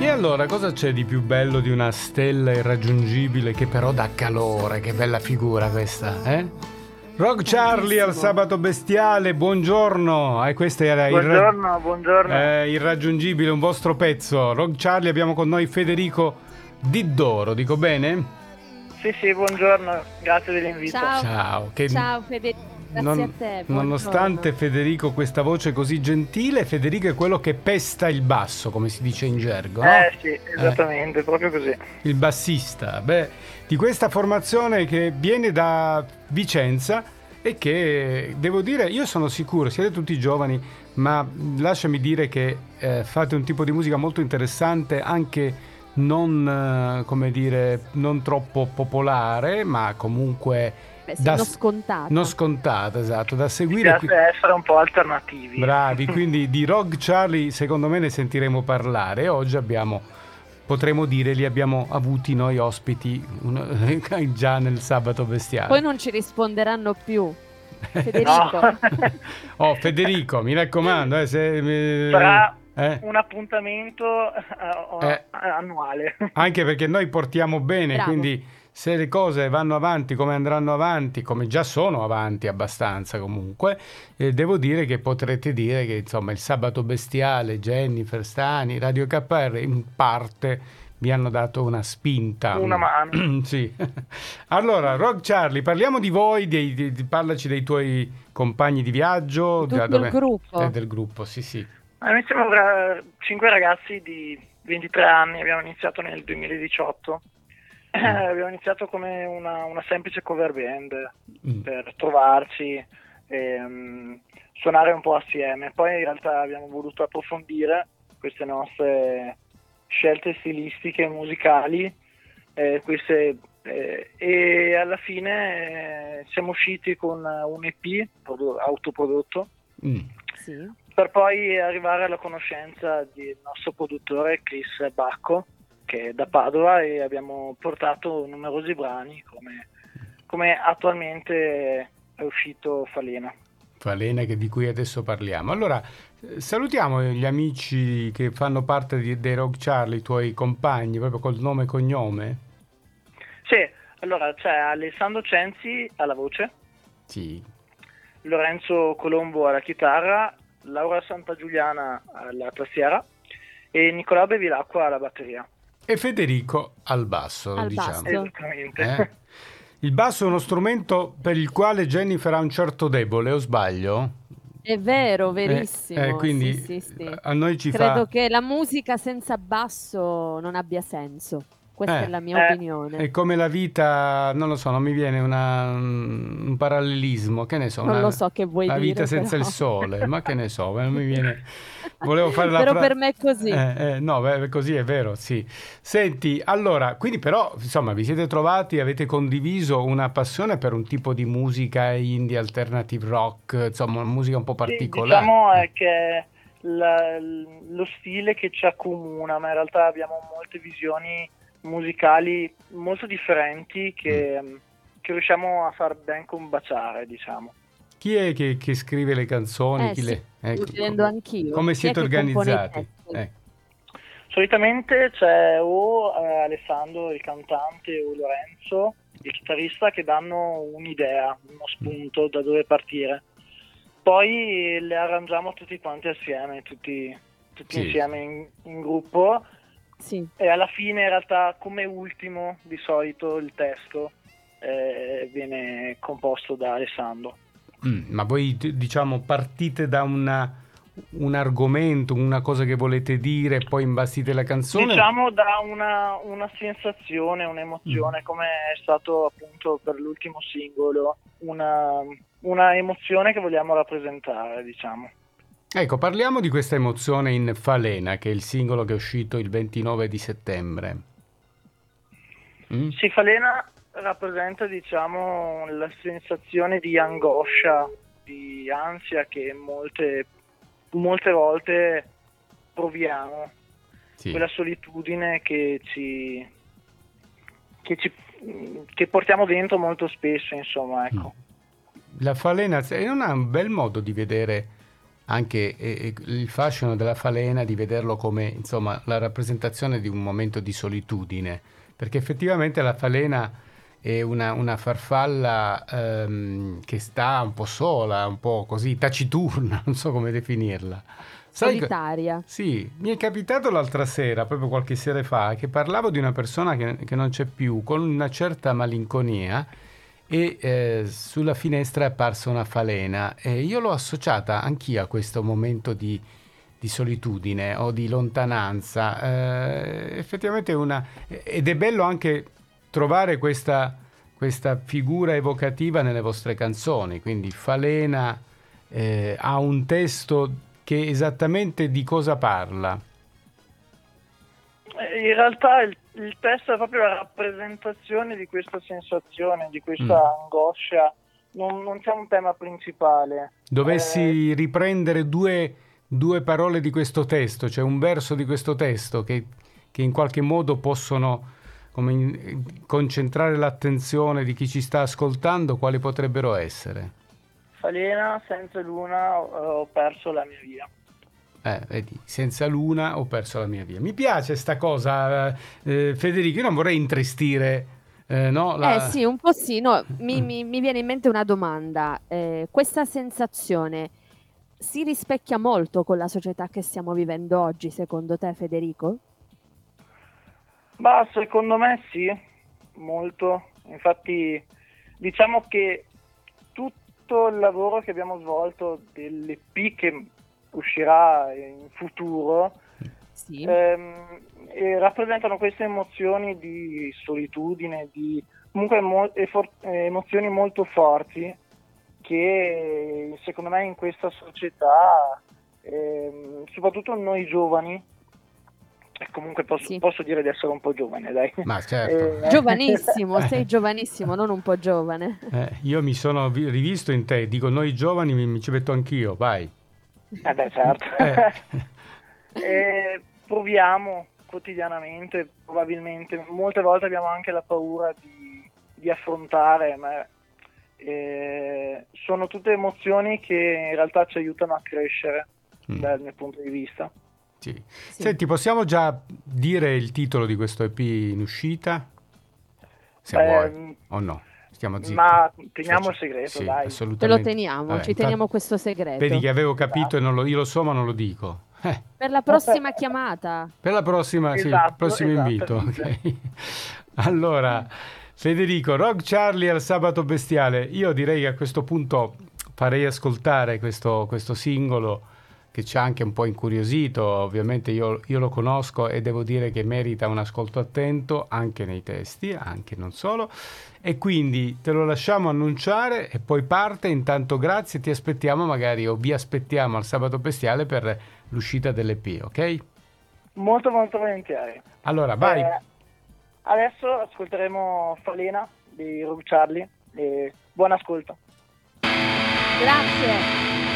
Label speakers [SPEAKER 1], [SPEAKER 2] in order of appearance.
[SPEAKER 1] E allora cosa c'è di più bello di una stella irraggiungibile che però dà calore? Che bella figura questa, eh? Rock Charlie al sabato bestiale, buongiorno. Eh, questo era
[SPEAKER 2] buongiorno,
[SPEAKER 1] irra-
[SPEAKER 2] buongiorno.
[SPEAKER 1] Eh, irraggiungibile, un vostro pezzo. Rock Charlie, abbiamo con noi Federico Diddoro, dico bene?
[SPEAKER 2] Sì, sì, buongiorno, grazie dell'invito.
[SPEAKER 3] Ciao,
[SPEAKER 1] Ciao, che
[SPEAKER 3] Ciao Federico. Grazie
[SPEAKER 1] non-
[SPEAKER 3] a te.
[SPEAKER 1] nonostante. Federico questa voce così gentile, Federico è quello che pesta il basso, come si dice in gergo, no?
[SPEAKER 2] Eh sì, esattamente, proprio così.
[SPEAKER 1] il bassista, beh, di questa formazione che viene da Vicenza e che devo dire, io sono sicuro, siete tutti giovani, ma lasciami dire che eh, fate un tipo di musica molto interessante, anche non, eh, come dire, non troppo popolare, ma comunque da-
[SPEAKER 3] non scontata.
[SPEAKER 1] non scontata, esatto, da
[SPEAKER 2] Mi
[SPEAKER 1] seguire.
[SPEAKER 2] piace essere un po' alternativi.
[SPEAKER 1] Bravi, quindi di Rock Charlie secondo me ne sentiremo parlare oggi abbiamo, potremmo dire, li abbiamo avuti noi ospiti un- già nel sabato bestiale.
[SPEAKER 3] Poi non ci risponderanno più. Federico.
[SPEAKER 2] No.
[SPEAKER 1] Oh Federico, mi raccomando, eh, se, eh,
[SPEAKER 2] Sarà
[SPEAKER 1] eh,
[SPEAKER 2] un appuntamento eh,
[SPEAKER 1] Eh.
[SPEAKER 2] annuale.
[SPEAKER 1] anche perché noi portiamo bene,
[SPEAKER 3] Bravo.
[SPEAKER 1] quindi se le cose vanno avanti come andranno avanti, come già sono avanti abbastanza comunque, eh, devo dire che potrete dire che insomma il sabato bestiale, Jennifer Stani, Radio KR in parte vi hanno dato una spinta.
[SPEAKER 2] Una mano.
[SPEAKER 1] sì. Allora, Rock Charlie, parliamo di voi, dei- di- di- parlaci dei tuoi compagni di viaggio.
[SPEAKER 3] Tutto
[SPEAKER 1] da
[SPEAKER 3] il
[SPEAKER 1] dove-
[SPEAKER 3] gruppo.
[SPEAKER 1] eh, del gruppo, sì sì.
[SPEAKER 2] Ma Noi siamo cinque ragazzi di 23 anni, abbiamo iniziato nel 2018. Eh, abbiamo iniziato come una, una semplice cover band
[SPEAKER 1] Mm.
[SPEAKER 2] per trovarci e mm, suonare un po' assieme. Poi in realtà abbiamo voluto approfondire queste nostre scelte stilistiche e musicali eh, queste, eh, e alla fine eh, siamo usciti con un EP autoprodotto
[SPEAKER 1] Mm.
[SPEAKER 3] Sì.
[SPEAKER 2] Per poi arrivare alla conoscenza del nostro produttore Chris Bacco che è da Padova e abbiamo portato numerosi brani come, come attualmente è uscito Falena.
[SPEAKER 1] Falena che- di cui adesso parliamo. Allora, salutiamo gli amici che fanno parte di- dei Rock Charlie, i tuoi compagni, proprio col nome e cognome.
[SPEAKER 2] Sì, allora c'è Alessandro Cenzi alla voce,
[SPEAKER 1] Sì.
[SPEAKER 2] Lorenzo Colombo alla chitarra, Laura Santagiuliana alla tastiera e Nicolò Bevilacqua alla batteria.
[SPEAKER 1] E Federico al basso,
[SPEAKER 3] Al
[SPEAKER 1] diciamo.
[SPEAKER 3] basso.
[SPEAKER 2] Esattamente.
[SPEAKER 1] Eh? Il basso è uno strumento per il quale Jennifer ha un certo debole, o sbaglio?
[SPEAKER 3] È vero, verissimo.
[SPEAKER 1] Eh, eh, quindi
[SPEAKER 3] Sì, sì, sì.
[SPEAKER 1] a noi ci
[SPEAKER 3] Credo
[SPEAKER 1] fa...
[SPEAKER 3] che la musica senza basso non abbia senso. Questa
[SPEAKER 1] Eh.
[SPEAKER 3] è la mia
[SPEAKER 2] Eh.
[SPEAKER 3] opinione.
[SPEAKER 1] È come la vita, non lo so, non mi viene una- un parallelismo, che ne so.
[SPEAKER 3] Non
[SPEAKER 1] una-
[SPEAKER 3] lo so che vuoi
[SPEAKER 1] La
[SPEAKER 3] dire.
[SPEAKER 1] vita senza
[SPEAKER 3] però.
[SPEAKER 1] il sole, ma che ne so, non mi viene... Volevo fare la
[SPEAKER 3] Però
[SPEAKER 1] fra-
[SPEAKER 3] per me è così.
[SPEAKER 1] Eh, eh, no, beh, così è vero, sì. Senti, allora, quindi però, insomma, vi siete trovati, avete condiviso una passione per un tipo di musica indie, alternative rock, insomma, una musica un po'
[SPEAKER 2] Sì,
[SPEAKER 1] particolare.
[SPEAKER 2] diciamo è che la- lo stile che ci accomuna, ma in realtà abbiamo molte visioni musicali molto differenti che,
[SPEAKER 1] Mm.
[SPEAKER 2] che riusciamo a far ben combaciare, diciamo.
[SPEAKER 1] Chi è che, che scrive le canzoni?
[SPEAKER 3] Eh,
[SPEAKER 1] Chi
[SPEAKER 3] sì,
[SPEAKER 1] le- ecco,
[SPEAKER 3] sto chiedendo anch'io.
[SPEAKER 1] Come
[SPEAKER 3] Chi è
[SPEAKER 1] siete organizzati? Eh,
[SPEAKER 2] Solitamente c'è o eh, Alessandro il cantante o Lorenzo il chitarrista che danno un'idea, uno spunto da dove partire. Poi le arrangiamo tutti quanti assieme, tutti, tutti
[SPEAKER 1] Sì.
[SPEAKER 2] insieme in, in gruppo
[SPEAKER 3] Sì.
[SPEAKER 2] e alla fine in realtà come ultimo di solito il testo eh, viene composto da Alessandro.
[SPEAKER 1] mm, ma voi, diciamo, partite da una- un argomento, una cosa che volete dire, e poi imbastite la canzone?
[SPEAKER 2] Diciamo da una, una sensazione, un'emozione, come è stato appunto per l'ultimo singolo, una, una emozione che vogliamo rappresentare, diciamo.
[SPEAKER 1] Ecco, parliamo di questa emozione in Falena, che è il singolo che è uscito il 29 di settembre. Mm?
[SPEAKER 2] Sì, Falena rappresenta, diciamo, la sensazione di angoscia, di ansia che molte, molte volte proviamo,
[SPEAKER 1] Sì.
[SPEAKER 2] quella solitudine che ci, che ci che portiamo dentro molto spesso, insomma, ecco.
[SPEAKER 1] La falena è un bel modo di vedere anche eh, il fascino della falena di vederlo come insomma la rappresentazione di un momento di solitudine, perché effettivamente la falena è una, una farfalla ehm, che sta un po' sola, un po' così taciturna, non so come definirla.
[SPEAKER 3] Sai, Solitaria.
[SPEAKER 1] Sì, mi è capitato l'altra sera, proprio qualche sera fa, che parlavo di una persona che, che non c'è più, con una certa malinconia e eh, sulla finestra è apparsa una falena e io l'ho associata anch'io a questo momento di, di solitudine o di lontananza. Eh, effettivamente una... ed è bello anche trovare questa, questa figura evocativa nelle vostre canzoni, quindi Falena eh, ha un testo che esattamente di cosa parla.
[SPEAKER 2] Eh, in realtà il, il testo è proprio la rappresentazione di questa sensazione, di questa mm. angoscia, non, non, c'è un tema principale.
[SPEAKER 1] Dovessi eh, riprendere due, due, parole di questo testo, cioè un verso di questo testo che, che in qualche modo possono come in, concentrare l'attenzione di chi ci sta ascoltando, quali potrebbero essere?
[SPEAKER 2] Falena, senza luna ho perso la mia via.
[SPEAKER 1] Eh, vedi, senza luna ho perso la mia via. Mi piace sta cosa, eh, Federico, io non vorrei intristire eh, no,
[SPEAKER 3] la... Eh sì, un po' sì, no, mi, mi, mi viene in mente una domanda. Eh, questa sensazione si rispecchia molto con la società che stiamo vivendo oggi, secondo te Federico?
[SPEAKER 2] Ma secondo me sì, molto. Infatti diciamo che tutto il lavoro che abbiamo svolto dell'EP che uscirà in futuro sì. ehm, rappresentano queste emozioni di solitudine, di comunque mo- emozioni molto forti che secondo me in questa società, ehm, soprattutto noi giovani, comunque posso, sì. posso, dire di essere un po' giovane, dai.
[SPEAKER 1] Ma certo.
[SPEAKER 3] Eh, giovanissimo, sei giovanissimo, non un po' giovane.
[SPEAKER 1] Eh, io mi sono rivisto in te, dico noi giovani mi, mi ci metto anch'io, vai.
[SPEAKER 2] Eh beh, certo. Eh. proviamo quotidianamente, probabilmente, molte volte abbiamo anche la paura di, di affrontare, ma eh, sono tutte emozioni che in realtà ci aiutano a crescere mm. dal mio punto di vista.
[SPEAKER 1] Sì. Sì. Senti, possiamo già dire il titolo di questo EP in uscita? Se eh, vuoi o no? Stiamo zitti.
[SPEAKER 2] Ma teniamo il segreto, sì, dai.
[SPEAKER 3] Te lo teniamo, Vabbè, ci teniamo questo segreto.
[SPEAKER 1] Vedi che avevo capito esatto. e lo, io lo so ma non lo dico.
[SPEAKER 3] Eh. Per la prossima chiamata.
[SPEAKER 1] Per la prossima, esatto, sì, il esatto, prossimo esatto, invito. Okay. allora, Federico, Rock Charlie al sabato bestiale. Io direi che a questo punto farei ascoltare questo, questo singolo che ci ha anche un po' incuriosito, ovviamente io, io, lo conosco e devo dire che merita un ascolto attento anche nei testi, anche non solo, e quindi te lo lasciamo annunciare e poi parte, intanto grazie, ti aspettiamo magari o vi aspettiamo al sabato bestiale per l'uscita dell'EP, ok?
[SPEAKER 2] Molto molto volentieri.
[SPEAKER 1] Allora, vai.
[SPEAKER 2] Eh, adesso ascolteremo Falena di Rogue Charlie e buon ascolto.
[SPEAKER 3] Grazie.